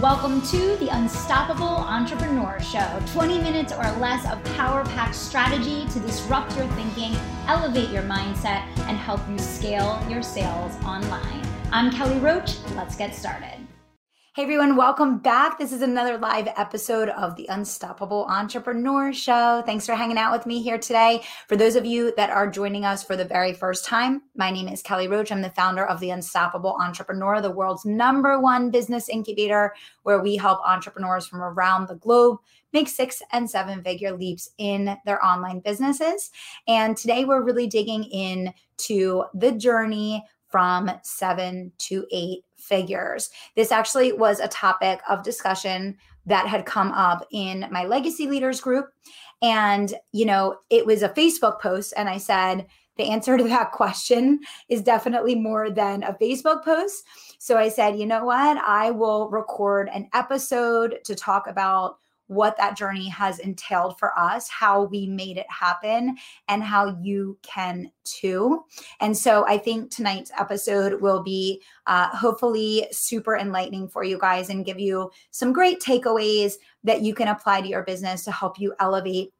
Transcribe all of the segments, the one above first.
Welcome to the Unstoppable Entrepreneur Show 20 minutes or less of power packed strategy to disrupt your thinking, elevate your mindset, and help you scale your sales online. I'm Kelly Roach. Let's get started. Hey everyone, welcome back. This is another live episode of the Unstoppable Entrepreneur Show. Thanks for hanging out with me here today. For those of you that are joining us for the very first time, my name is Kelly Roach. I'm the founder of the Unstoppable Entrepreneur, the world's number one business incubator, where we help entrepreneurs from around the globe make six and seven figure leaps in their online businesses. And today we're really digging into the journey from seven to eight figures. This actually was a topic of discussion that had come up in my legacy leaders group. And, you know, it was a Facebook post. And I said, the answer to that question is definitely more than a Facebook post. So I said, you know what? I will record an episode to talk about what that journey has entailed for us, how we made it happen, and how you can too. And so I think tonight's episode will be uh, hopefully super enlightening for you guys and give you some great takeaways that you can apply to your business to help you elevate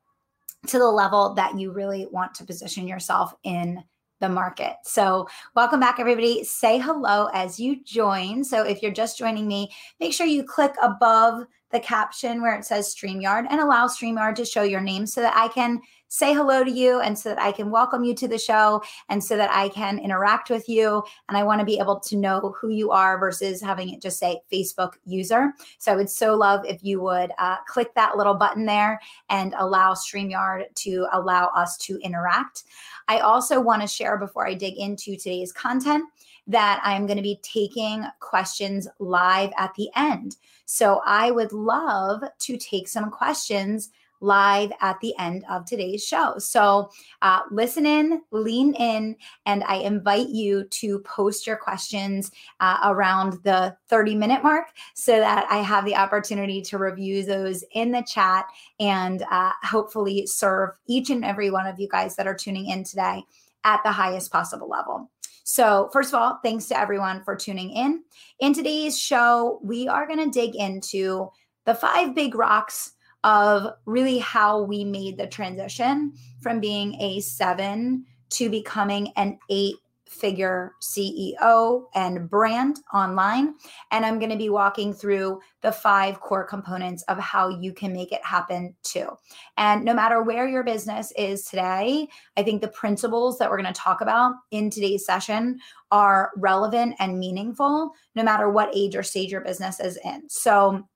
to the level that you really want to position yourself in the market. So, welcome back, everybody. Say hello as you join. So, if you're just joining me, make sure you click above the caption where it says StreamYard and allow StreamYard to show your name so that I can say hello to you and so that I can welcome you to the show and so that I can interact with you. And I want to be able to know who you are versus having it just say Facebook user. So I would so love if you would uh, click that little button there and allow StreamYard to allow us to interact. I also want to share before I dig into today's content that I'm going to be taking questions live at the end. So I would love to take some questions live at the end of today's show. So uh, listen in, lean in, and I invite you to post your questions uh, around the 30 minute mark so that I have the opportunity to review those in the chat and uh, hopefully serve each and every one of you guys that are tuning in today at the highest possible level. So, first of all, thanks to everyone for tuning in. In today's show, we are going to dig into the five big rocks of really how we made the transition from being a seven to becoming an eight figure CEO and brand online. And I'm going to be walking through the five core components of how you can make it happen too. And no matter where your business is today, I think the principles that we're going to talk about in today's session are relevant and meaningful no matter what age or stage your business is in. So,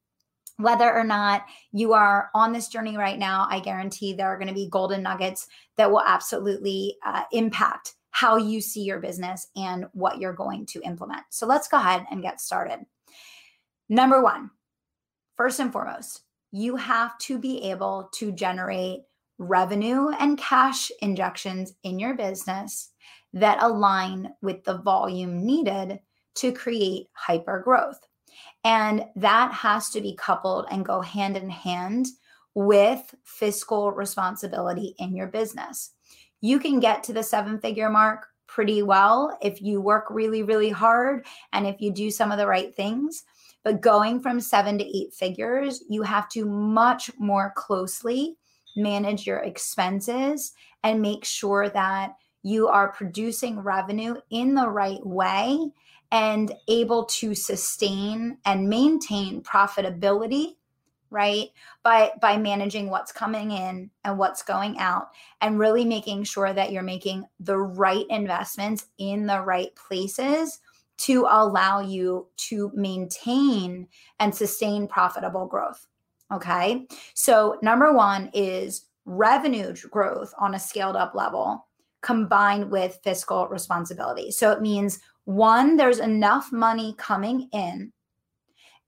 whether or not you are on this journey right now, I guarantee there are going to be golden nuggets that will absolutely uh, impact how you see your business and what you're going to implement. So let's go ahead and get started. Number one, first and foremost, you have to be able to generate revenue and cash injections in your business that align with the volume needed to create hyper growth. And that has to be coupled and go hand in hand with fiscal responsibility in your business you can get to the seven figure mark pretty well if you work really, really hard and if you do some of the right things. But going from seven to eight figures, you have to much more closely manage your expenses and make sure that you are producing revenue in the right way and able to sustain and maintain profitability right? By by managing what's coming in and what's going out and really making sure that you're making the right investments in the right places to allow you to maintain and sustain profitable growth okay? So number 1 is revenue growth on a scaled up level combined with fiscal responsibility. So it means one there's enough money coming in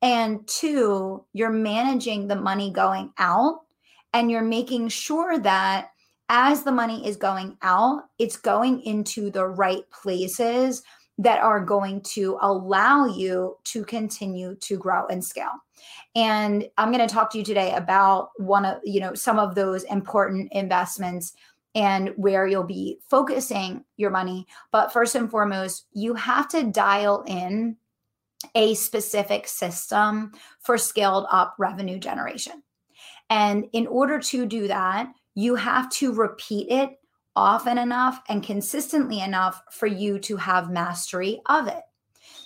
and two, you're managing the money going out and you're making sure that as the money is going out, it's going into the right places that are going to allow you to continue to grow and scale. And I'm going to talk to you today about one of, you know, some of those important investments and where you'll be focusing your money. But first and foremost, you have to dial in a specific system for scaled up revenue generation. And in order to do that, you have to repeat it often enough and consistently enough for you to have mastery of it.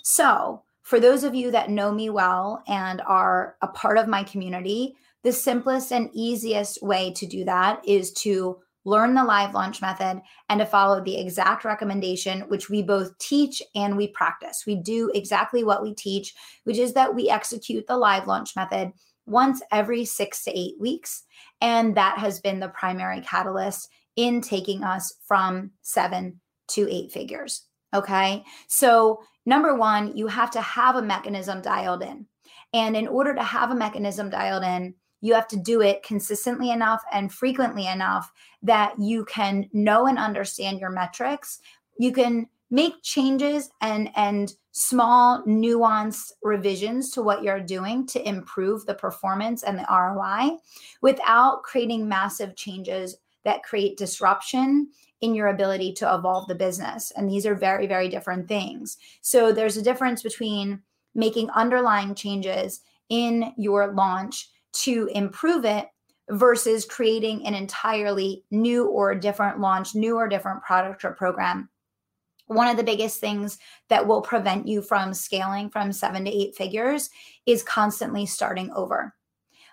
So, for those of you that know me well and are a part of my community, the simplest and easiest way to do that is to learn the live launch method and to follow the exact recommendation, which we both teach and we practice. We do exactly what we teach, which is that we execute the live launch method once every six to eight weeks. And that has been the primary catalyst in taking us from seven to eight figures. Okay. So, number one, you have to have a mechanism dialed in. And in order to have a mechanism dialed in, you have to do it consistently enough and frequently enough that you can know and understand your metrics. You can make changes and and small nuanced revisions to what you're doing to improve the performance and the ROI without creating massive changes that create disruption in your ability to evolve the business. And these are very, very different things. So there's a difference between making underlying changes in your launch to improve it versus creating an entirely new or different launch, new or different product or program. One of the biggest things that will prevent you from scaling from seven to eight figures is constantly starting over.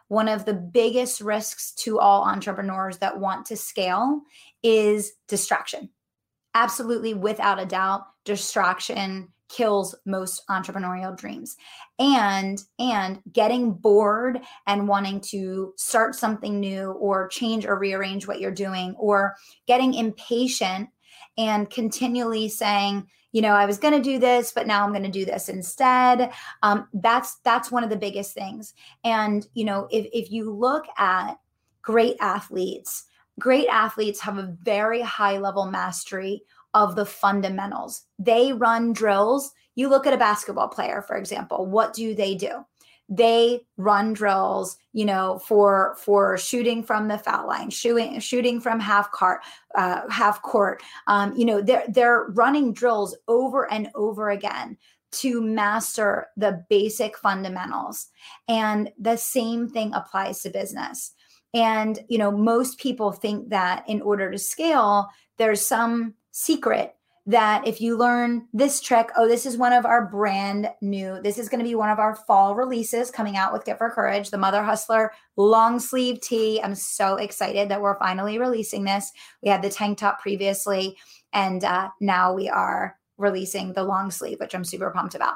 One of the biggest risks to all entrepreneurs that want to scale is distraction. Absolutely, without a doubt, distraction kills most entrepreneurial dreams. And and getting bored and wanting to start something new or change or rearrange what you're doing or getting impatient and continually saying you know i was going to do this but now i'm going to do this instead. Um, that's that's one of the biggest things. And you know if if you look at great athletes great athletes have a very high level mastery of the fundamentals. They run drills. You look at a basketball player, for example, what do they do? They run drills, you know, for for shooting from the foul line, shooting shooting from half court, uh, half court. Um, you know, they're they're running drills over and over again to master the basic fundamentals. And the same thing applies to business. And you know, most people think that in order to scale, there's some secret that if you learn this trick, oh, this is one of our brand new, this is going to be one of our fall releases coming out with Get for Courage, the Mother Hustler long sleeve tee. I'm so excited that we're finally releasing this. We had the tank top previously, and uh, now we are releasing the long sleeve, which I'm super pumped about.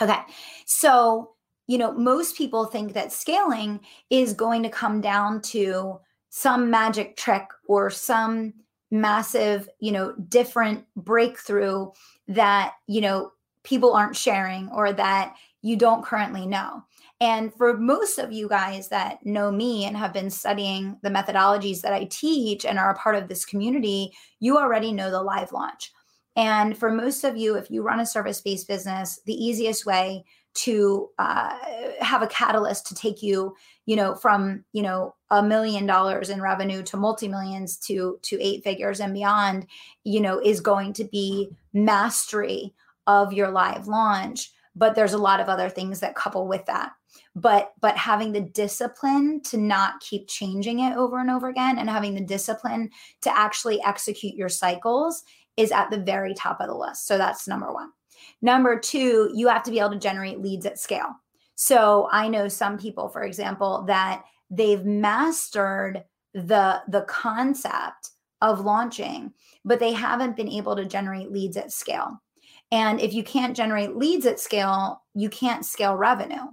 Okay. So, you know, most people think that scaling is going to come down to some magic trick or some massive, you know, different breakthrough that, you know, people aren't sharing or that you don't currently know. And for most of you guys that know me and have been studying the methodologies that I teach and are a part of this community, you already know the live launch. And for most of you, if you run a service based business, the easiest way to uh, have a catalyst to take you you know from you know a million dollars in revenue to multi-millions to to eight figures and beyond you know is going to be mastery of your live launch. But there's a lot of other things that couple with that. But but having the discipline to not keep changing it over and over again and having the discipline to actually execute your cycles is at the very top of the list. So that's number 1 Number two, you have to be able to generate leads at scale. So I know some people, for example, that they've mastered the the concept of launching, but they haven't been able to generate leads at scale. And if you can't generate leads at scale, you can't scale revenue.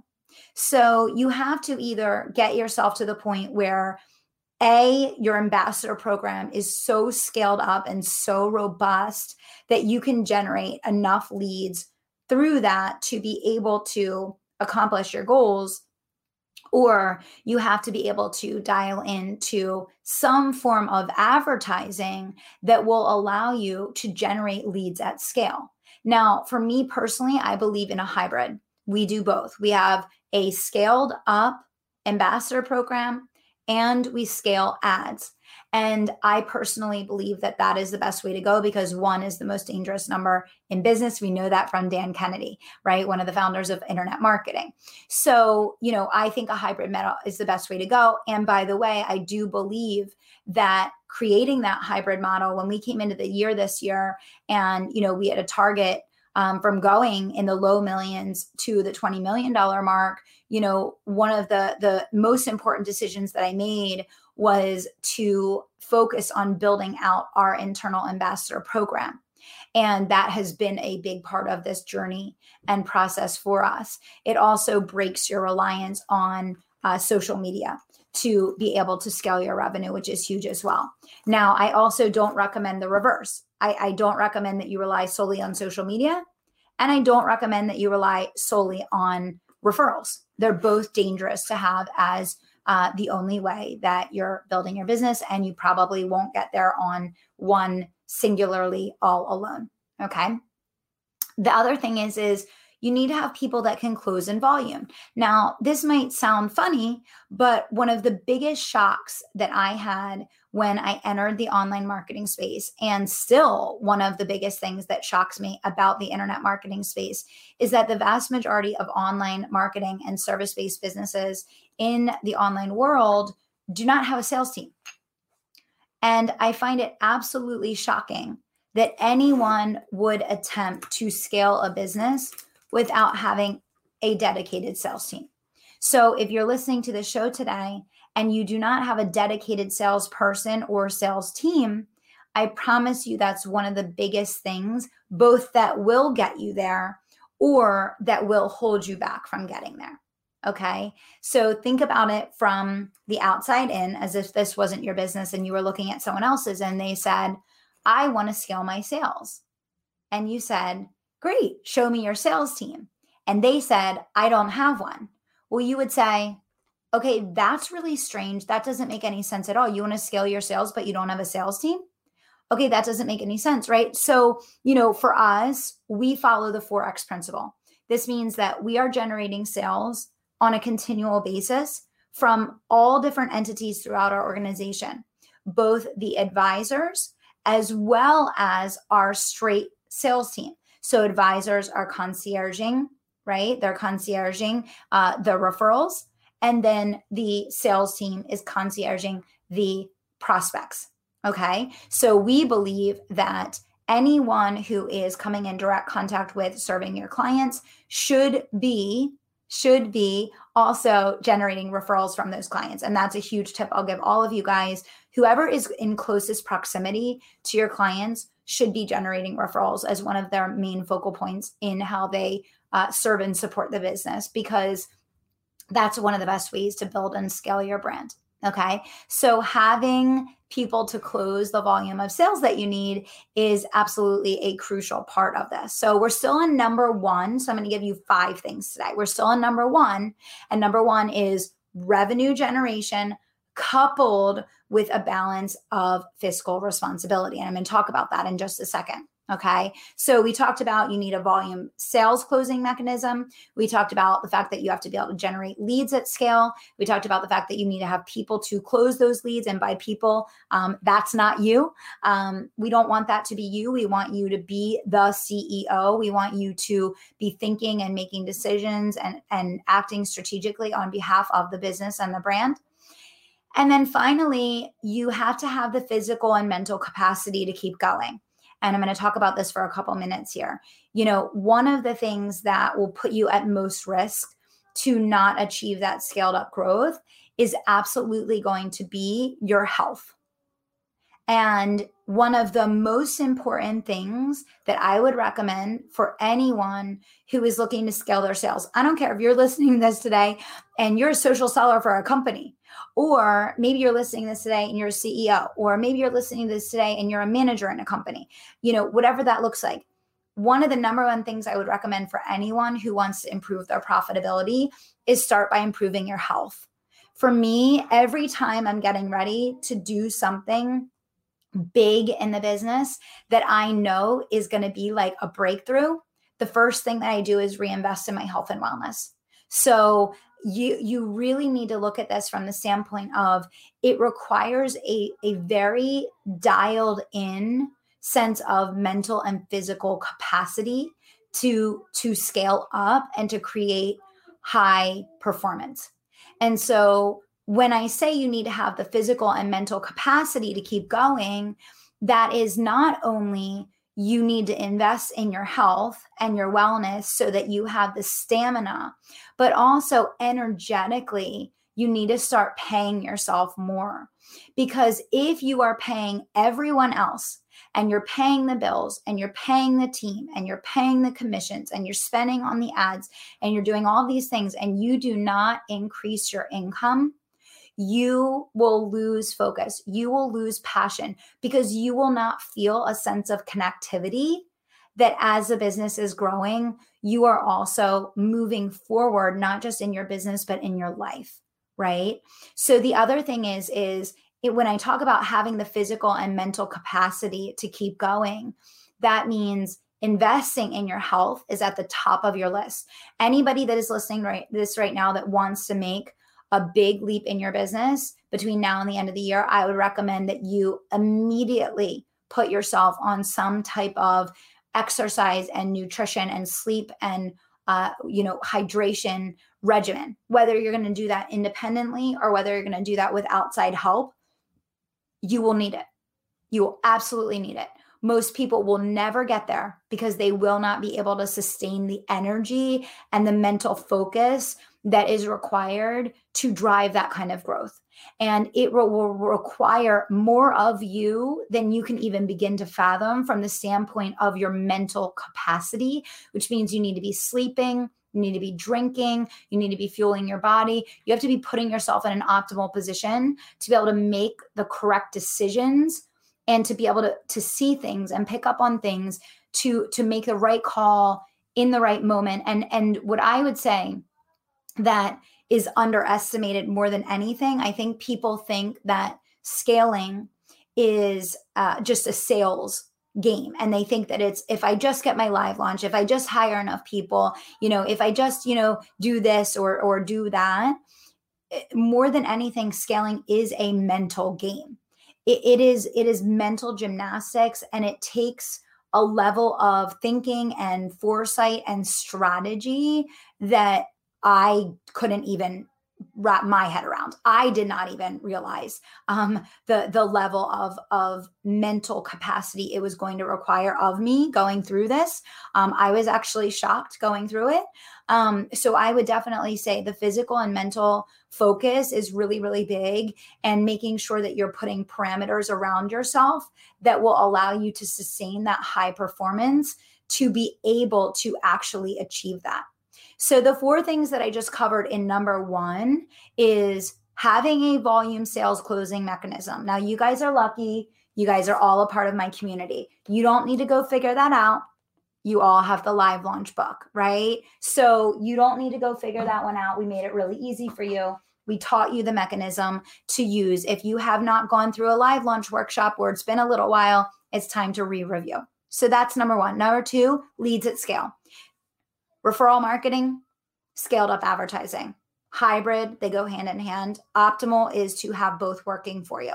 So you have to either get yourself to the point where a, your ambassador program is so scaled up and so robust that you can generate enough leads through that to be able to accomplish your goals. Or you have to be able to dial into some form of advertising that will allow you to generate leads at scale. Now, for me personally, I believe in a hybrid. We do both. We have a scaled up ambassador program and we scale ads. And I personally believe that that is the best way to go because one is the most dangerous number in business. We know that from Dan Kennedy, right? One of the founders of internet marketing. So, you know, I think a hybrid model is the best way to go. And by the way, I do believe that creating that hybrid model when we came into the year this year and, you know, we had a target um, from going in the low millions to the $20 million mark, you know, one of the the most important decisions that I made was to focus on building out our internal ambassador program. And that has been a big part of this journey and process for us. It also breaks your reliance on uh, social media to be able to scale your revenue, which is huge as well. Now, I also don't recommend the reverse. I, I don't recommend that you rely solely on social media. And I don't recommend that you rely solely on referrals. They're both dangerous to have as uh, the only way that you're building your business, and you probably won't get there on one singularly all alone. Okay. The other thing is, is you need to have people that can close in volume. Now, this might sound funny, but one of the biggest shocks that I had when I entered the online marketing space, and still one of the biggest things that shocks me about the internet marketing space, is that the vast majority of online marketing and service based businesses in the online world do not have a sales team. And I find it absolutely shocking that anyone would attempt to scale a business without having a dedicated sales team. So if you're listening to the show today and you do not have a dedicated salesperson or sales team, I promise you that's one of the biggest things, both that will get you there or that will hold you back from getting there. Okay. So think about it from the outside in as if this wasn't your business and you were looking at someone else's and they said, I want to scale my sales. And you said, Great, show me your sales team. And they said, I don't have one. Well, you would say, Okay, that's really strange. That doesn't make any sense at all. You want to scale your sales, but you don't have a sales team? Okay, that doesn't make any sense, right? So, you know, for us, we follow the 4X principle. This means that we are generating sales on a continual basis from all different entities throughout our organization, both the advisors as well as our straight sales team. So advisors are concierging, right? They're concierging uh, the referrals. And then the sales team is concierging the prospects. Okay. So we believe that anyone who is coming in direct contact with serving your clients should be should be also generating referrals from those clients. And that's a huge tip I'll give all of you guys. Whoever is in closest proximity to your clients should be generating referrals as one of their main focal points in how they uh, serve and support the business because that's one of the best ways to build and scale your brand. Okay. So having people to close the volume of sales that you need is absolutely a crucial part of this. So we're still on number one. So I'm going to give you five things today. We're still on number one. And number one is revenue generation coupled with a balance of fiscal responsibility. And I'm going to talk about that in just a second. Okay. So we talked about you need a volume sales closing mechanism. We talked about the fact that you have to be able to generate leads at scale. We talked about the fact that you need to have people to close those leads. And by people, um, that's not you. Um, we don't want that to be you. We want you to be the CEO. We want you to be thinking and making decisions and, and acting strategically on behalf of the business and the brand. And then finally, you have to have the physical and mental capacity to keep going and I'm going to talk about this for a couple minutes here. You know, one of the things that will put you at most risk to not achieve that scaled up growth is absolutely going to be your health. And one of the most important things that I would recommend for anyone who is looking to scale their sales, I don't care if you're listening to this today and you're a social seller for a company, or maybe you're listening to this today and you're a CEO, or maybe you're listening to this today and you're a manager in a company, you know, whatever that looks like. One of the number one things I would recommend for anyone who wants to improve their profitability is start by improving your health. For me, every time I'm getting ready to do something big in the business that I know is going to be like a breakthrough, the first thing that I do is reinvest in my health and wellness. So you you really need to look at this from the standpoint of it requires a a very dialed in sense of mental and physical capacity to to scale up and to create high performance. And so when I say you need to have the physical and mental capacity to keep going, that is not only you need to invest in your health and your wellness so that you have the stamina, but also energetically, you need to start paying yourself more. Because if you are paying everyone else and you're paying the bills and you're paying the team and you're paying the commissions and you're spending on the ads and you're doing all these things and you do not increase your income, you will lose focus. You will lose passion because you will not feel a sense of connectivity that as the business is growing, you are also moving forward, not just in your business, but in your life. Right. So the other thing is, is it, when I talk about having the physical and mental capacity to keep going, that means investing in your health is at the top of your list. Anybody that is listening right this right now that wants to make a big leap in your business between now and the end of the year, I would recommend that you immediately put yourself on some type of exercise and nutrition and sleep and uh, you know hydration regimen. Whether you're going to do that independently or whether you're going to do that with outside help you will need it. You will absolutely need it most people will never get there because they will not be able to sustain the energy and the mental focus that is required to drive that kind of growth. And it will, require more of you than you can even begin to fathom from the standpoint of your mental capacity, which means you need to be sleeping, you need to be drinking, you need to be fueling your body. You have to be putting yourself in an optimal position to be able to make the correct decisions and to be able to, to see things and pick up on things to to make the right call in the right moment. And and what I would say that is underestimated more than anything. I think people think that scaling is uh, just a sales game and they think that it's if i just get my live launch if i just hire enough people you know if i just you know do this or or do that eh, more than anything scaling is a mental game it, it is it is mental gymnastics and it takes a level of thinking and foresight and strategy that I couldn't even wrap my head around. I did not even realize um, the the level of of mental capacity it was going to require of me going through this. Um, I was actually shocked going through it. Um, so I would definitely say the physical and mental focus is really really big, and making sure that you're putting parameters around yourself that will allow you to sustain that high performance to be able to actually achieve that. So, the four things that I just covered in number one is having a volume sales closing mechanism. Now, you guys are lucky. You guys are all a part of my community. You don't need to go figure that out. You all have the live launch book, right? So, you don't need to go figure that one out. We made it really easy for you. We taught you the mechanism to use. If you have not gone through a live launch workshop or it's been a little while, it's time to re review. So that's number one. Number two, leads at scale. Referral marketing, scaled up advertising. Hybrid, they go hand in hand. Optimal is to have both working for you.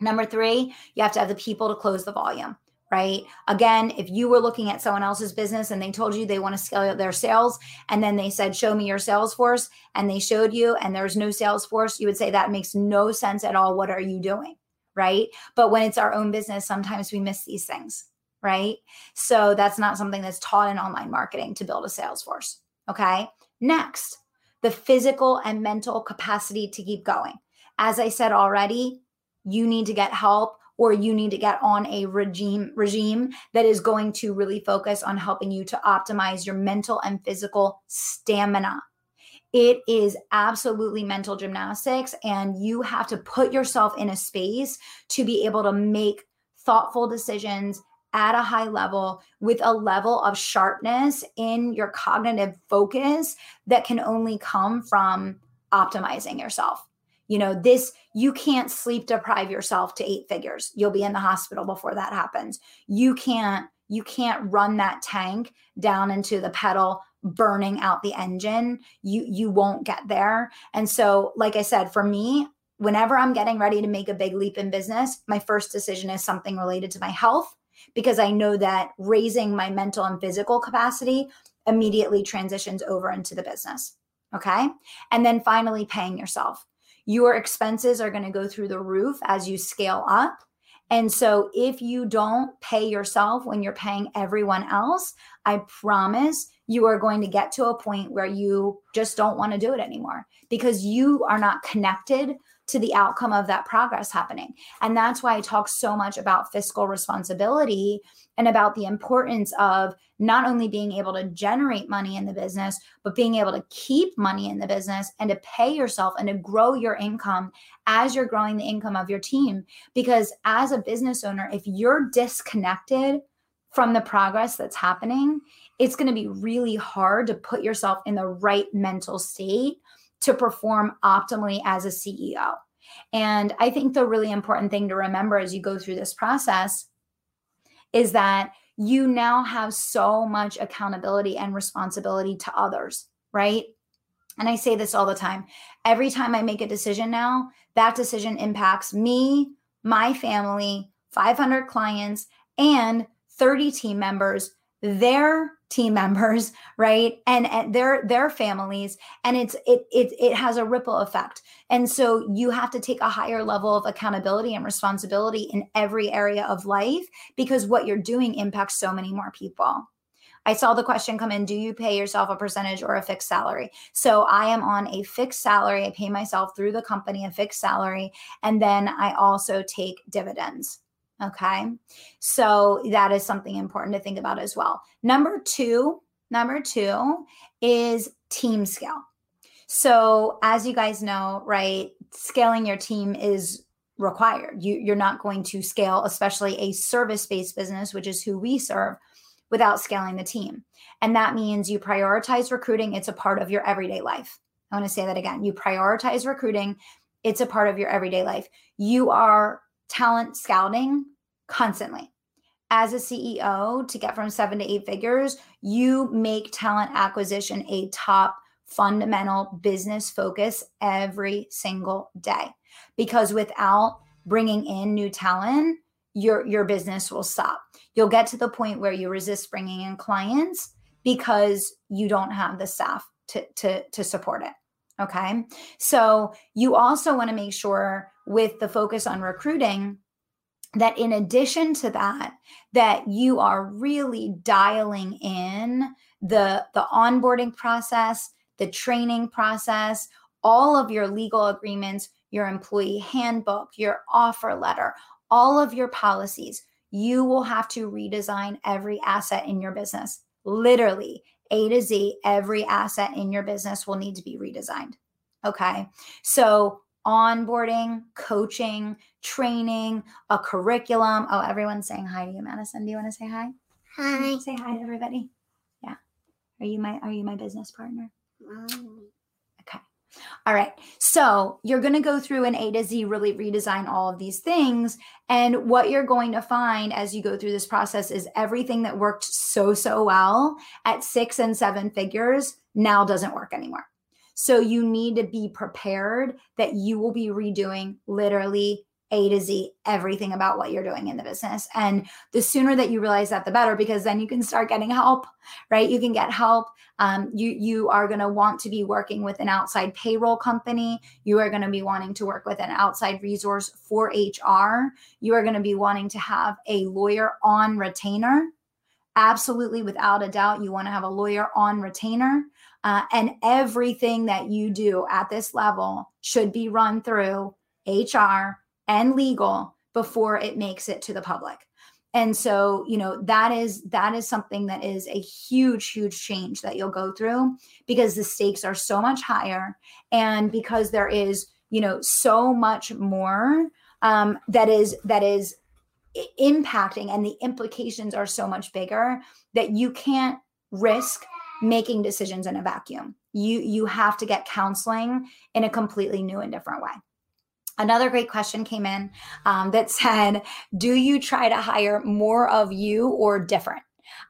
Number three, you have to have the people to close the volume, right? Again, if you were looking at someone else's business and they told you they want to scale their sales, and then they said, Show me your sales force, and they showed you, and there's no sales force, you would say, That makes no sense at all. What are you doing? Right. But when it's our own business, sometimes we miss these things right? So that's not something that's taught in online marketing to build a sales force. Okay. Next, the physical and mental capacity to keep going. As I said already, you need to get help or you need to get on a regime regime that is going to really focus on helping you to optimize your mental and physical stamina. It is absolutely mental gymnastics and you have to put yourself in a space to be able to make thoughtful decisions at a high level with a level of sharpness in your cognitive focus that can only come from optimizing yourself. You know, this, you can't sleep deprive yourself to eight figures. You'll be in the hospital before that happens. You can't, you can't run that tank down into the pedal burning out the engine, you you won't get there. And so, like I said, for me, whenever I'm getting ready to make a big leap in business, my first decision is something related to my health because I know that raising my mental and physical capacity immediately transitions over into the business. Okay. And then finally, paying yourself. Your expenses are going to go through the roof as you scale up. And so, if you don't pay yourself when you're paying everyone else, I promise you are going to get to a point where you just don't want to do it anymore because you are not connected to the outcome of that progress happening. And that's why I talk so much about fiscal responsibility and about the importance of not only being able to generate money in the business, but being able to keep money in the business and to pay yourself and to grow your income as you're growing the income of your team. Because as a business owner, if you're disconnected from the progress that's happening, it's going to be really hard to put yourself in the right mental state to perform optimally as a CEO. And I think the really important thing to remember as you go through this process is that you now have so much accountability and responsibility to others, right? And I say this all the time. Every time I make a decision now, that decision impacts me, my family, 500 clients, and 30 team members, their team members right and, and their their families and it's it, it it has a ripple effect and so you have to take a higher level of accountability and responsibility in every area of life because what you're doing impacts so many more people I saw the question come in Do you pay yourself a percentage or a fixed salary? So I am on a fixed salary. I pay myself through the company a fixed salary. And then I also take dividends. Okay. So that is something important to think about as well. Number two, number two is team scale. So as you guys know, right, scaling your team is required. You, you're not going to scale, especially a service-based business, which is who we serve, without scaling the team. And that means you prioritize recruiting. It's a part of your everyday life. I want to say that again. You prioritize recruiting. It's a part of your everyday life. You are talent scouting constantly. As a CEO, to get from seven to eight figures, you make talent acquisition a top fundamental business focus every single day. Because without bringing in new talent, your your business will stop. You'll get to the point where you resist bringing in clients because you don't have the staff to to to support it. Okay? So, you also want to make sure with the focus on recruiting that in addition to that that you are really dialing in the the onboarding process the training process all of your legal agreements your employee handbook your offer letter all of your policies you will have to redesign every asset in your business. Literally a to z every asset in your business will need to be redesigned. Okay? So onboarding, coaching, training, a curriculum. Oh, everyone's saying hi to you, Madison. Do you want to say hi? Hi. Say hi to everybody. Yeah. Are you my are you my business partner? Okay. All right. So you're going to go through an A to Z, really redesign all of these things. And what you're going to find as you go through this process is everything that worked so, so well at six and seven figures now doesn't work anymore. So you need to be prepared that you will be redoing literally a to Z, everything about what you're doing in the business. And the sooner that you realize that, the better, because then you can start getting help, right? You can get help. Um, you you are going to want to be working with an outside payroll company. You are going to be wanting to work with an outside resource for HR. You are going to be wanting to have a lawyer on retainer. Absolutely, without a doubt, you want to have a lawyer on retainer. Uh, and everything that you do at this level should be run through HR and legal before it makes it to the public. And so, you know, that is that is something that is a huge huge change that you'll go through because the stakes are so much higher and because there is, you know, so much more um, that is that is impacting and the implications are so much bigger that you can't risk making decisions in a vacuum. You you have to get counseling in a completely new and different way. Another great question came in um, that said, "Do you try to hire more of you or different?"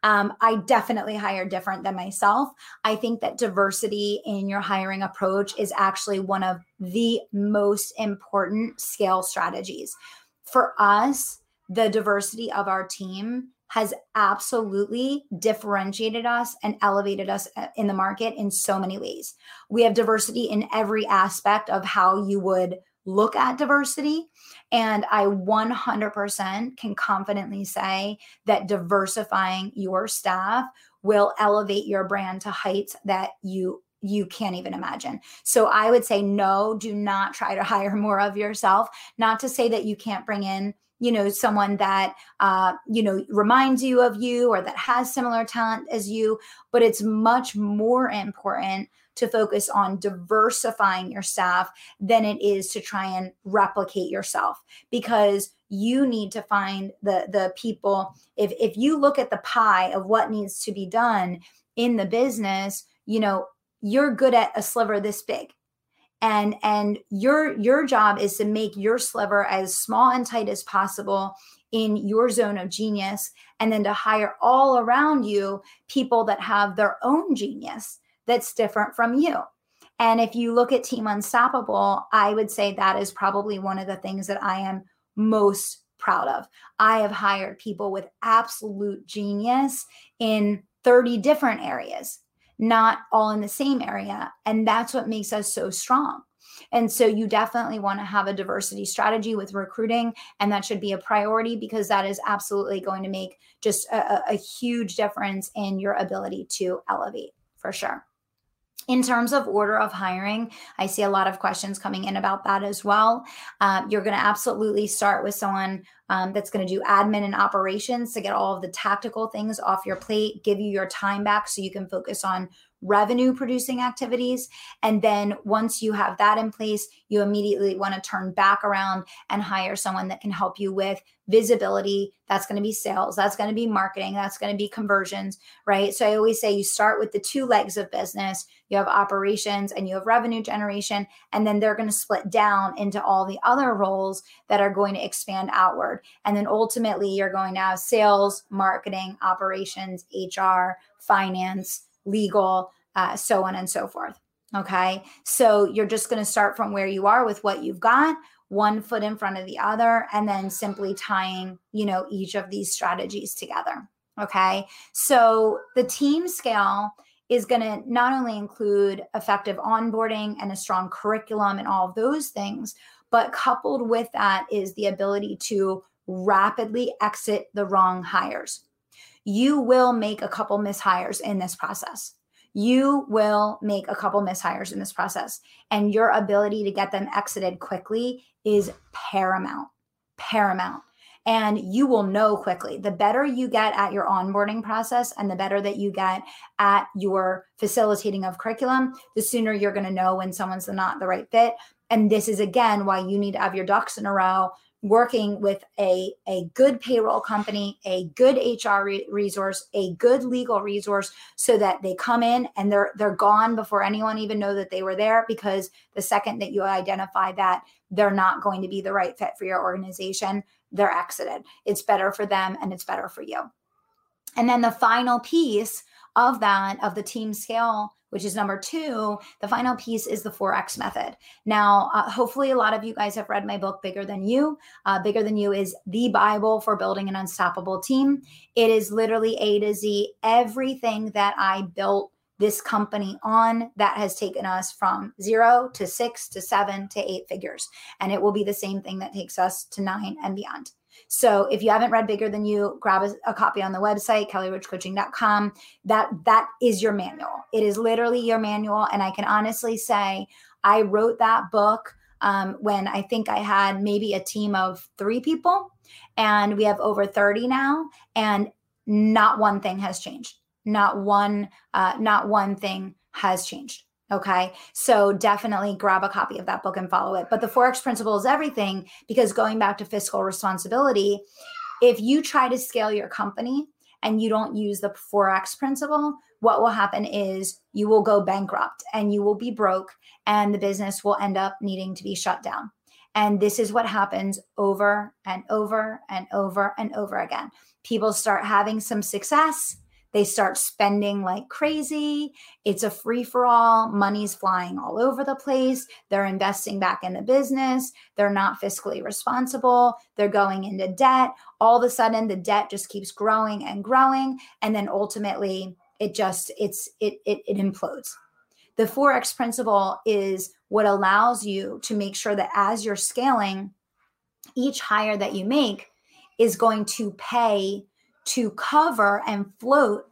Um, I definitely hire different than myself. I think that diversity in your hiring approach is actually one of the most important scale strategies. For us, the diversity of our team has absolutely differentiated us and elevated us uh, in the market in so many ways. We have diversity in every aspect of how you would look at diversity. And I 100% can confidently say that diversifying your staff will elevate your brand to heights that you you can't even imagine. So I would say no, do not try to hire more of yourself. Not to say that you can't bring in you know someone that uh, you know reminds you of you or that has similar talent as you but it's much more important to focus on diversifying your staff than it is to try and replicate yourself because you need to find the the people. If if you look at the pie of what needs to be done in the business you know you're good at a sliver this big and and your your job is to make your sliver as small and tight as possible in your zone of genius and then to hire all around you people that have their own genius that's different from you. And if you look at team unstoppable i would say that is probably one of the things that i am most proud of. I have hired people with absolute genius in 30 different areas not all in the same area. And that's what makes us so strong. And so you definitely want to have a diversity strategy with recruiting, and that should be a priority because that is absolutely going to make just a, a huge difference in your ability to elevate for sure. In terms of order of hiring, I see a lot of questions coming in about that as well. Uh, you're going to absolutely start with someone um, that's going to do admin and operations to get all of the tactical things off your plate, give you your time back so you can focus on revenue producing activities. And then once you have that in place, you immediately want to turn back around and hire someone that can help you with visibility. That's going to be sales, that's going to be marketing, that's going to be conversions, right? So I always say you start with the two legs of business you have operations and you have revenue generation, and then they're going to split down into all the other roles that are going to expand outward. And then ultimately, you're going to have sales, marketing, operations, HR, finance legal, uh, so on and so forth. Okay. So you're just going to start from where you are with what you've got, one foot in front of the other, and then simply tying, you know, each of these strategies together. Okay. So the team scale is going to not only include effective onboarding and a strong curriculum and all of those things, but coupled with that is the ability to rapidly exit the wrong hires you will make a couple mishires in this process. You will make a couple mishires in this process, and your ability to get them exited quickly is paramount. Paramount. And you will know quickly. The better you get at your onboarding process and the better that you get at your facilitating of curriculum, the sooner you're going to know when someone's not the right fit. And this is again why you need to have your ducks in a row working with a, a good payroll company, a good HR re- resource, a good legal resource so that they come in and they're they're gone before anyone even know that they were there because the second that you identify that they're not going to be the right fit for your organization, they're exited. It's better for them and it's better for you. And then the final piece of that of the team scale which is number two. The final piece is the 4X method. Now, uh, hopefully, a lot of you guys have read my book, Bigger Than You. Uh, Bigger Than You is the Bible for building an unstoppable team. It is literally A to Z, everything that I built this company on that has taken us from zero to six to seven to eight figures. And it will be the same thing that takes us to nine and beyond. So if you haven't read Bigger Than You, grab a, a copy on the website, kellyroachcoaching.com. That that is your manual. It is literally your manual. And I can honestly say I wrote that book um, when I think I had maybe a team of three people, and we have over 30 now, and not one thing has changed. Not one, uh, not one thing has changed. Okay. So definitely grab a copy of that book and follow it. But the 4X principle is everything because going back to fiscal responsibility, if you try to scale your company and you don't use the 4X principle, what will happen is you will go bankrupt and you will be broke and the business will end up needing to be shut down. And this is what happens over and over and over and over again. People start having some success. They start spending like crazy. It's a free for all. Money's flying all over the place. They're investing back in the business. They're not fiscally responsible. They're going into debt. All of a sudden, the debt just keeps growing and growing. And then ultimately, it just it's it it, it implodes the 4x principle is what allows you to make sure that as you're scaling each hire that you make is going to pay to cover and float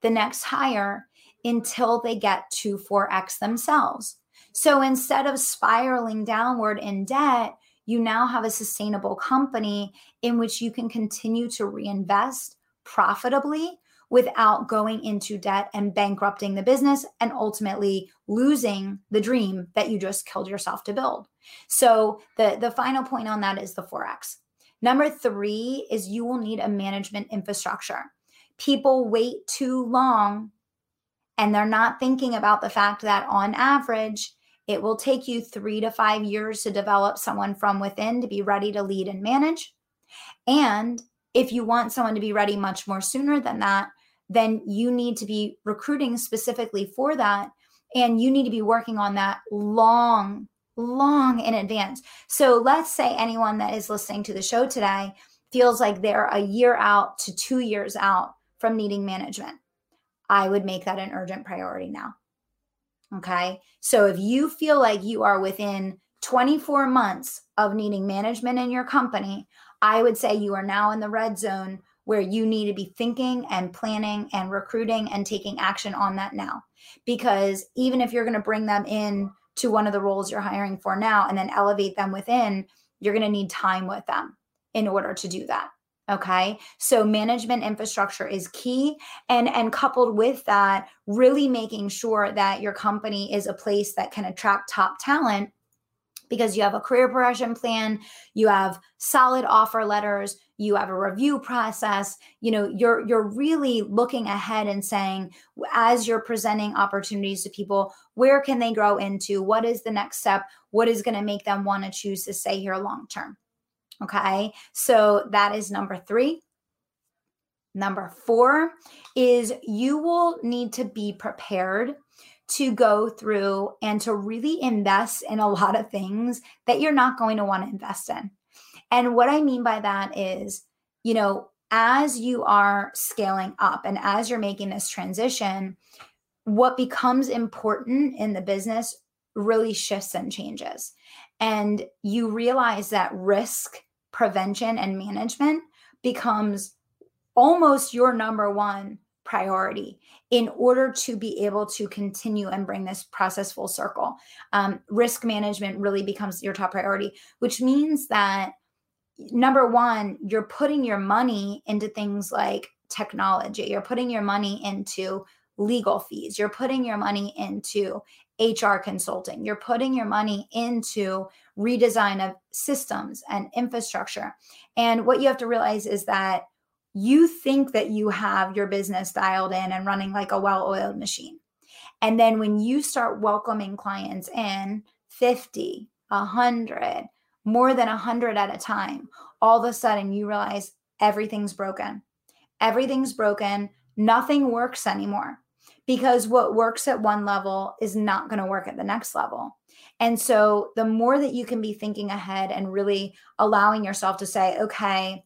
the next hire until they get to 4x themselves so instead of spiraling downward in debt you now have a sustainable company in which you can continue to reinvest profitably without going into debt and bankrupting the business and ultimately losing the dream that you just killed yourself to build. So the the final point on that is the 4x. Number 3 is you will need a management infrastructure. People wait too long and they're not thinking about the fact that on average it will take you 3 to 5 years to develop someone from within to be ready to lead and manage. And if you want someone to be ready much more sooner than that, then you need to be recruiting specifically for that. And you need to be working on that long, long in advance. So let's say anyone that is listening to the show today feels like they're a year out to two years out from needing management. I would make that an urgent priority now. Okay. So if you feel like you are within 24 months of needing management in your company, I would say you are now in the red zone where you need to be thinking and planning and recruiting and taking action on that now. Because even if you're going to bring them in to one of the roles you're hiring for now and then elevate them within, you're going to need time with them in order to do that. Okay. So management infrastructure is key. And, and coupled with that, really making sure that your company is a place that can attract top talent because you have a career progression plan, you have solid offer letters, you have a review process, you know, you're you're really looking ahead and saying as you're presenting opportunities to people, where can they grow into? What is the next step? What is going to make them want to choose to stay here long term? Okay? So that is number 3. Number 4 is you will need to be prepared to go through and to really invest in a lot of things that you're not going to want to invest in. And what I mean by that is, you know, as you are scaling up and as you're making this transition, what becomes important in the business really shifts and changes. And you realize that risk prevention and management becomes almost your number one priority in order to be able to continue and bring this process full circle. Um, risk management really becomes your top priority, which means that number one, you're putting your money into things like technology, you're putting your money into legal fees, you're putting your money into HR consulting, you're putting your money into redesign of systems and infrastructure. And what you have to realize is that you think that you have your business dialed in and running like a well oiled machine. And then when you start welcoming clients in 50, 100, more than 100 at a time, all of a sudden you realize everything's broken. Everything's broken. Nothing works anymore because what works at one level is not going to work at the next level. And so the more that you can be thinking ahead and really allowing yourself to say, okay,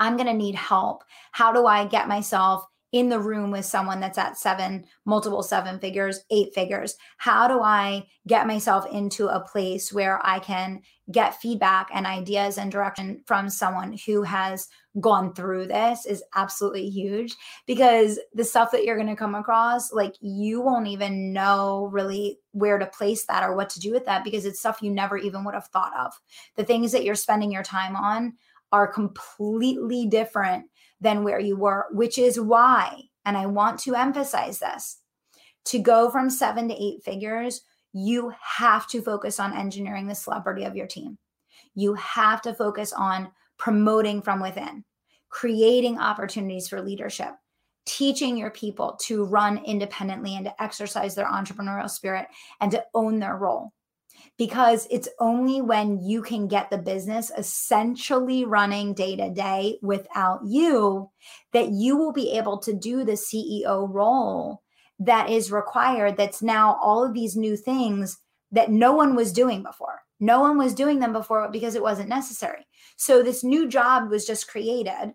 I'm going to need help. How do I get myself in the room with someone that's at seven, multiple seven figures, eight figures? How do I get myself into a place where I can get feedback and ideas and direction from someone who has gone through this is absolutely huge because the stuff that you're going to come across, like you won't even know really where to place that or what to do with that because it's stuff you never even would have thought of. The things that you're spending your time on are completely different than where you were, which is why, and I want to emphasize this to go from seven to eight figures, you have to focus on engineering the celebrity of your team. You have to focus on promoting from within, creating opportunities for leadership, teaching your people to run independently and to exercise their entrepreneurial spirit and to own their role. Because it's only when you can get the business essentially running day to day without you that you will be able to do the CEO role that is required. That's now all of these new things that no one was doing before. No one was doing them before because it wasn't necessary. So this new job was just created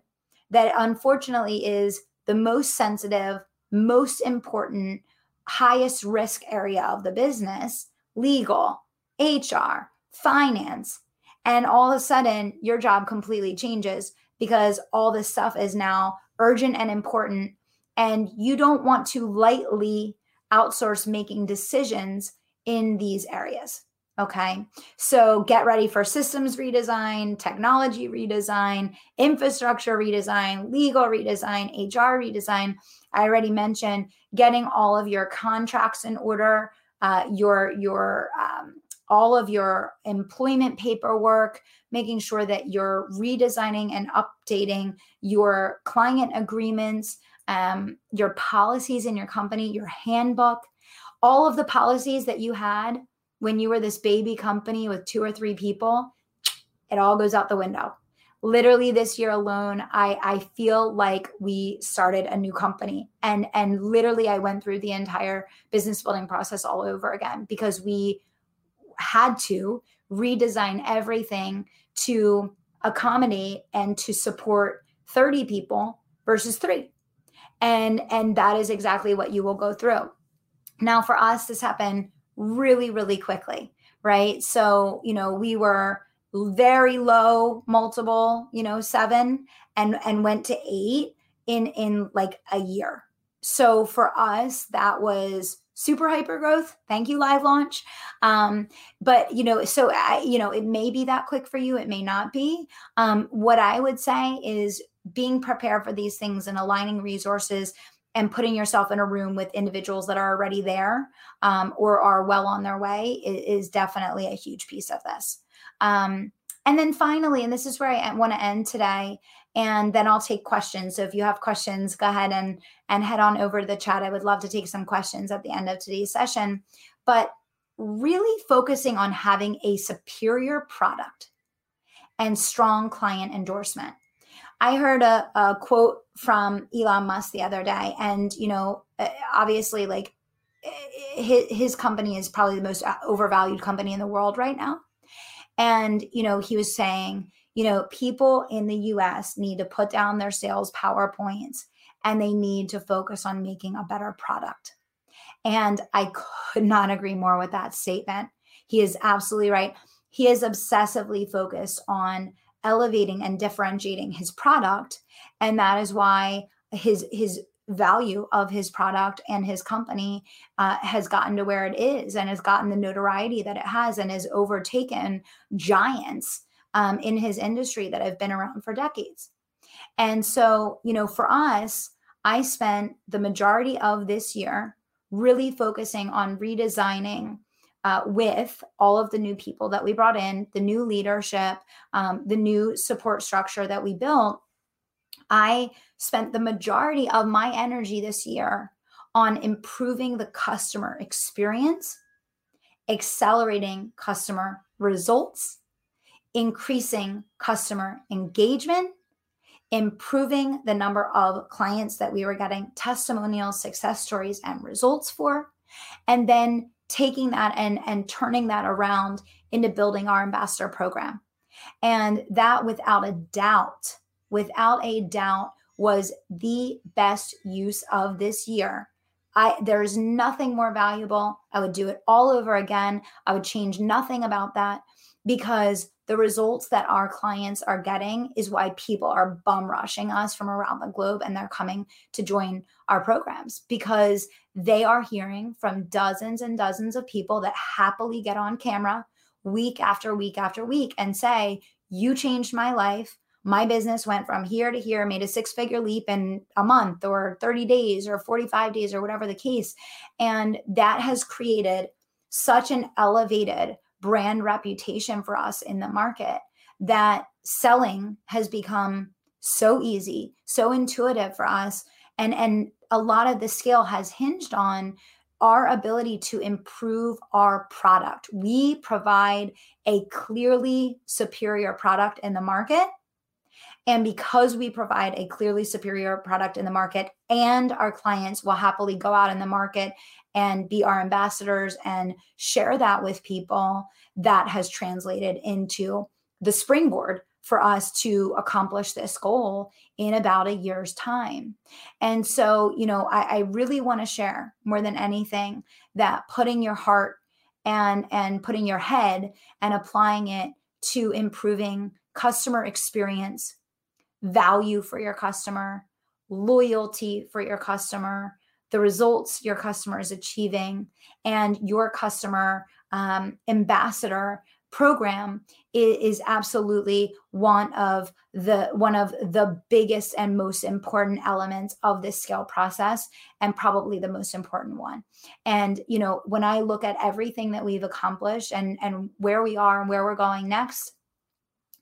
that unfortunately is the most sensitive, most important, highest risk area of the business legal, HR, finance. And all of a sudden, your job completely changes because all this stuff is now urgent and important. And you don't want to lightly outsource making decisions in these areas. Okay. So get ready for systems redesign, technology redesign, infrastructure redesign, legal redesign, HR redesign. I already mentioned getting all of your contracts in order, uh, your, your, um, all of your employment paperwork, making sure that you're redesigning and updating your client agreements, um, your policies in your company, your handbook, all of the policies that you had when you were this baby company with two or three people, it all goes out the window. Literally this year alone, I I feel like we started a new company. And and literally I went through the entire business building process all over again because we had to redesign everything to accommodate and to support 30 people versus 3. And and that is exactly what you will go through. Now for us this happened really, really quickly, right? So, you know, we were very low multiple, you know, seven and and went to eight in in like a year. So for us, that was super hyper growth. Thank you, live launch. Um, but you know, so I, you know, it may be that quick for you. It may not be. Um, what I would say is being prepared for these things and aligning resources and putting yourself in a room with individuals that are already there um, or are well on their way is, is, definitely a huge piece of this. Um, and then finally, and this is where I want to end today, and then I'll take questions. So if you have questions, go ahead and and head on over to the chat. I would love to take some questions at the end of today's session. But really focusing on having a superior product and strong client endorsement. I heard a, a quote from Elon Musk the other day, and you know, uh, obviously, like his, his company is probably the most uh, overvalued company in the world right now. And you know, he was saying, you know, people in the U.S. need to put down their sales powerpoints, and they need to focus on making a better product. And I could not agree more with that statement. He is absolutely right. He is obsessively focused on elevating and differentiating his product and that is why his his value of his product and his company uh, has gotten to where it is and has gotten the notoriety that it has and has overtaken giants um, in his industry that have been around for decades. And so you know for us i spent the majority of this year really focusing on redesigning uh, with all of the new people that we brought in, the new leadership, um, the new support structure that we built, I spent the majority of my energy this year on improving the customer experience, accelerating customer results, increasing customer engagement, improving the number of clients that we were getting testimonials, success stories, and results for, and then taking that and and turning that around into building our ambassador program and that without a doubt without a doubt was the best use of this year I there's nothing more valuable. I would do it all over again. I would change nothing about that because the results that our clients are getting is why people are bum rushing us from around the globe and they're coming to join our programs because they are hearing from dozens and dozens of people that happily get on camera week after week after week and say, You changed my life. My business went from here to here, made a six figure leap in a month or 30 days or 45 days or whatever the case. And that has created such an elevated brand reputation for us in the market that selling has become so easy, so intuitive for us. And, and a lot of the scale has hinged on our ability to improve our product. We provide a clearly superior product in the market. And because we provide a clearly superior product in the market, and our clients will happily go out in the market and be our ambassadors and share that with people, that has translated into the springboard for us to accomplish this goal in about a year's time. And so, you know, I, I really want to share more than anything that putting your heart and and putting your head and applying it to improving customer experience, value for your customer, loyalty for your customer, the results your customer is achieving, and your customer um, ambassador program is, absolutely one of the one of the biggest and most important elements of this scale process and probably the most important one. And you know when i look at everything that we've accomplished and and where we are and where we're going next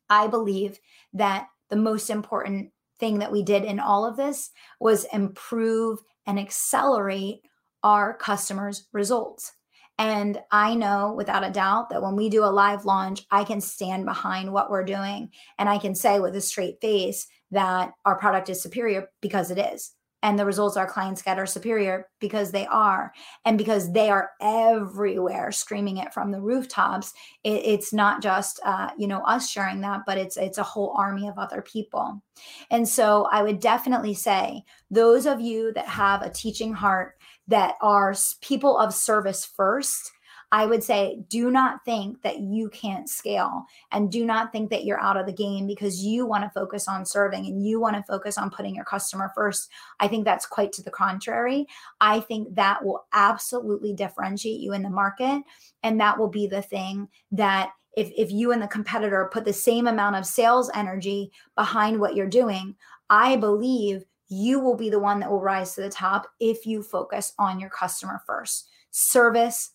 i believe that the most important thing that we did in all of this was improve and accelerate our customers results and I know without a doubt that when we do a live launch, I can stand behind what we're doing and I can say with a straight face that our product is superior because it is. And the results our clients get are superior because they are. And because they are everywhere screaming it from the rooftops, it, it's not just uh, you know us sharing that, but it's it's a whole army of other people. And so I would definitely say those of you that have a teaching heart that are people of service first, I would say do not think that you can't scale and do not think that you're out of the game because you want to focus on serving and you want to focus on putting your customer first. I think that's quite to the contrary. I think that will absolutely differentiate you in the market. And that will be the thing that if, if you and the competitor put the same amount of sales energy behind what you're doing, I believe you will be the one that will rise to the top if you focus on your customer first. Service,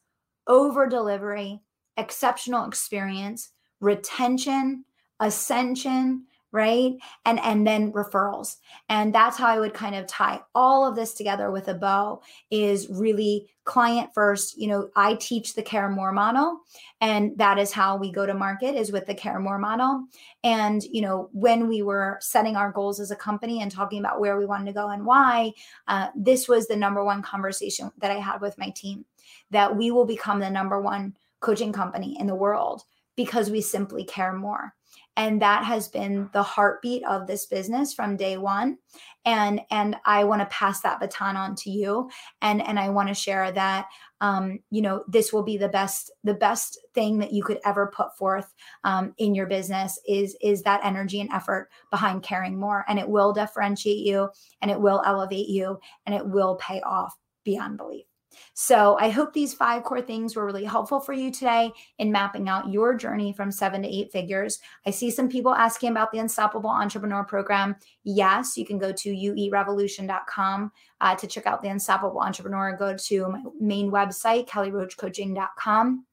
over delivery, exceptional experience, retention, ascension, right? And and then referrals. And that's how i would kind of tie all of this together with a bow is really client first. You know i teach the care more model and that is how we go to market is with the care more model. And you know when we were setting our goals as a company and talking about where we wanted to go and why uh, this was the number one conversation that i had with my team that we will become the number one coaching company in the world because we simply care more. And that has been the heartbeat of this business from day one. And and i want to pass that baton on to you. And and i want to share that um, you know this will be the best the best thing that you could ever put forth um, in your business is is that energy and effort behind caring more. And it will differentiate you and it will elevate you and it will pay off beyond belief so I hope these five core things were really helpful for you today in mapping out your journey from seven to eight figures. I see some people asking about the Unstoppable Entrepreneur Program. Yes, you can go to uerevolution.com uh, to check out the Unstoppable Entrepreneur. Go to my main website, kellyroachcoaching.com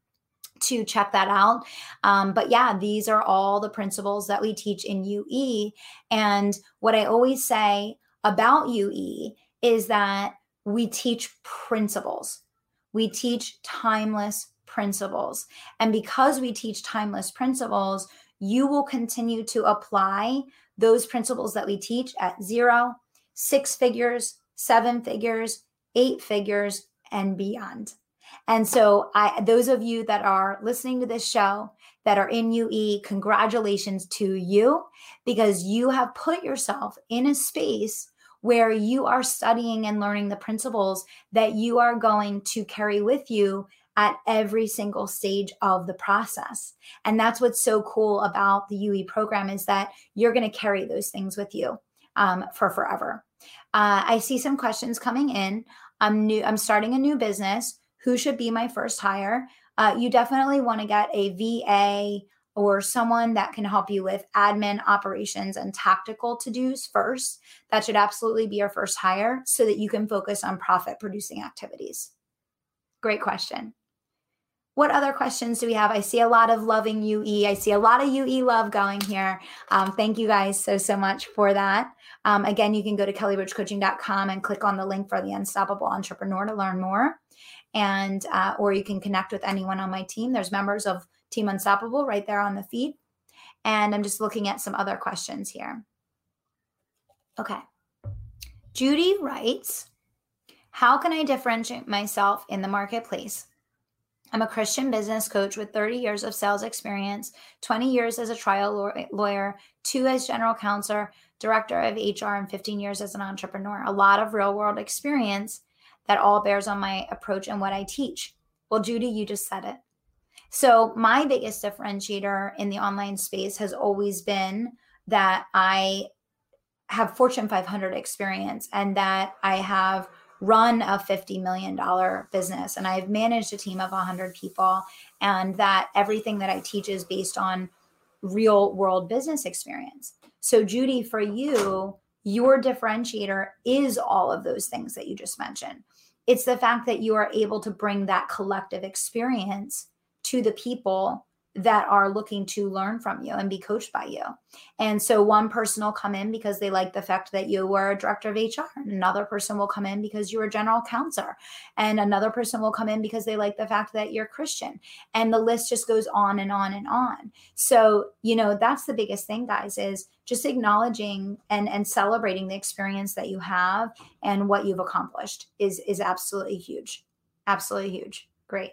to check that out. Um, but yeah, these are all the principles that we teach in UE. And what I always say about UE is that we teach principles. We teach timeless principles. And because we teach timeless principles, you will continue to apply those principles that we teach at zero, six figures, seven figures, eight figures, and beyond. And so, I, those of you that are listening to this show that are in UE, congratulations to you because you have put yourself in a space where you are studying and learning the principles that you are going to carry with you at every single stage of the process. And that's what's so cool about the UE program is that you're going to carry those things with you um, for forever. Uh, I see some questions coming in. I'm new. I'm starting a new business. Who should be my first hire? Uh, you definitely want to get a VA or someone that can help you with admin operations and tactical to dos first. That should absolutely be your first hire so that you can focus on profit producing activities. Great question. What other questions do we have? I see a lot of loving UE. I see a lot of UE love going here. Um, thank you guys so, so much for that. Um, again, you can go to kellyroachcoaching.com and click on the link for the Unstoppable Entrepreneur to learn more. and uh, or you can connect with anyone on my team. There's members of Team Unstoppable right there on the feed. And I'm just looking at some other questions here. Okay. Judy writes, How can I differentiate myself in the marketplace? I'm a Christian business coach with 30 years of sales experience, 20 years as a trial lawyer, two as general counselor, director of HR, and 15 years as an entrepreneur. A lot of real world experience that all bears on my approach and what I teach. Well, Judy, you just said it. So, my biggest differentiator in the online space has always been that I have Fortune 500 experience and that I have run a $50 million business and I've managed a team of 100 people and that everything that I teach is based on real world business experience. So, Judy, for you, your differentiator is all of those things that you just mentioned. It's the fact that you are able to bring that collective experience to the people that are looking to learn from you and be coached by you. And so one person will come in because they like the fact that you were a director of HR. Another person will come in because you're a general counselor. And another person will come in because they like the fact that you're Christian. And the list just goes on and on and on. So, you know, that's the biggest thing, guys, is just acknowledging and and celebrating the experience that you have and what you've accomplished is is absolutely huge. Absolutely huge. Great.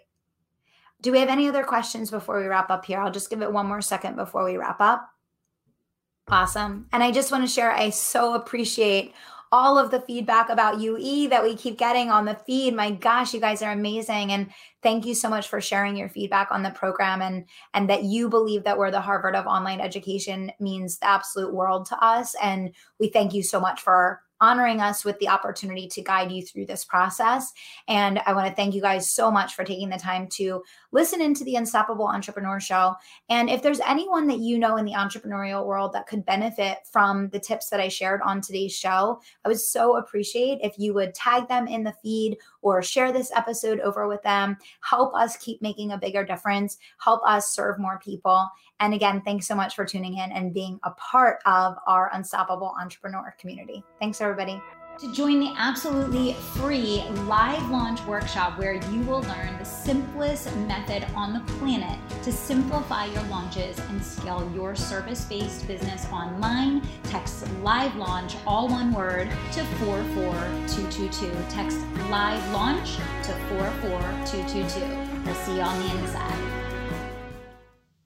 Do we have any other questions before we wrap up here? I'll just give it one more second before we wrap up. Awesome. And I just want to share, I so appreciate all of the feedback about UE that we keep getting on the feed. My gosh, you guys are amazing. And thank you so much for sharing your feedback on the program and and that you believe that we're the Harvard of online education means the absolute world to us. And we thank you so much for honoring us with the opportunity to guide you through this process. And I want to thank you guys so much for taking the time to listen into the Unstoppable Entrepreneur Show. And if there's anyone that you know in the entrepreneurial world that could benefit from the tips that I shared on today's show, I would so appreciate if you would tag them in the feed or share this episode over with them. Help us keep making a bigger difference, help us serve more people. And again, thanks so much for tuning in and being a part of our Unstoppable Entrepreneur community. Thanks, everybody. To join the absolutely free live launch workshop where you will learn the simplest method on the planet to simplify your launches and scale your service based business online, text live launch, all one word, to 44222. Text live launch to 44222. We'll see you on the inside.